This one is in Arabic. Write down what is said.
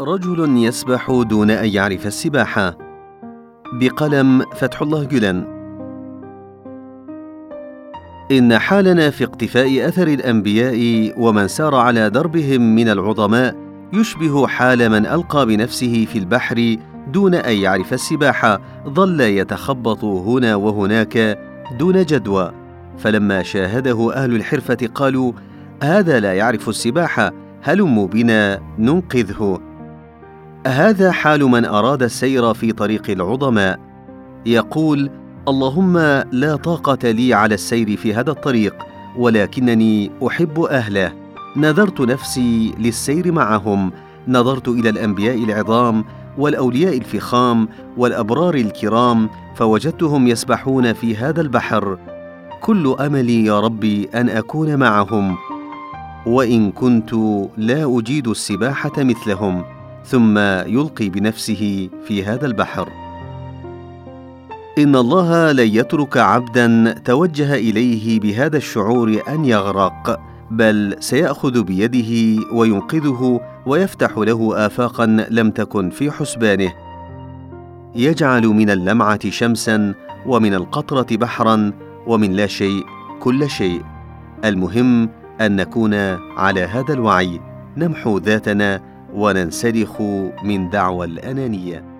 رجل يسبح دون أن يعرف السباحه بقلم فتح الله جلن. إن حالنا في اقتفاء أثر الأنبياء ومن سار على دربهم من العظماء يشبه حال من ألقى بنفسه في البحر دون أن يعرف السباحه ظل يتخبط هنا وهناك دون جدوى. فلما شاهده أهل الحرفة قالوا هذا لا يعرف السباحه هلموا بنا ننقذه. هذا حال من أراد السير في طريق العظماء؟ يقول اللهم لا طاقة لي على السير في هذا الطريق ولكنني أحب أهله. نذرت نفسي للسير معهم. نظرت إلى الأنبياء العظام والأولياء الفخام والأبرار الكرام فوجدتهم يسبحون في هذا البحر. كل أملي يا ربي أن أكون معهم. وإن كنت لا أجيد السباحة مثلهم. ثم يلقي بنفسه في هذا البحر. إن الله لن يترك عبدا توجه إليه بهذا الشعور أن يغرق بل سيأخذ بيده وينقذه ويفتح له افاقا لم تكن في حسبانه. يجعل من اللمعة شمسا ومن القطرة بحرا ومن لا شيء كل شيء. المهم أن نكون على هذا الوعي نمحو ذاتنا وننسلخ من دعوى الأنانية.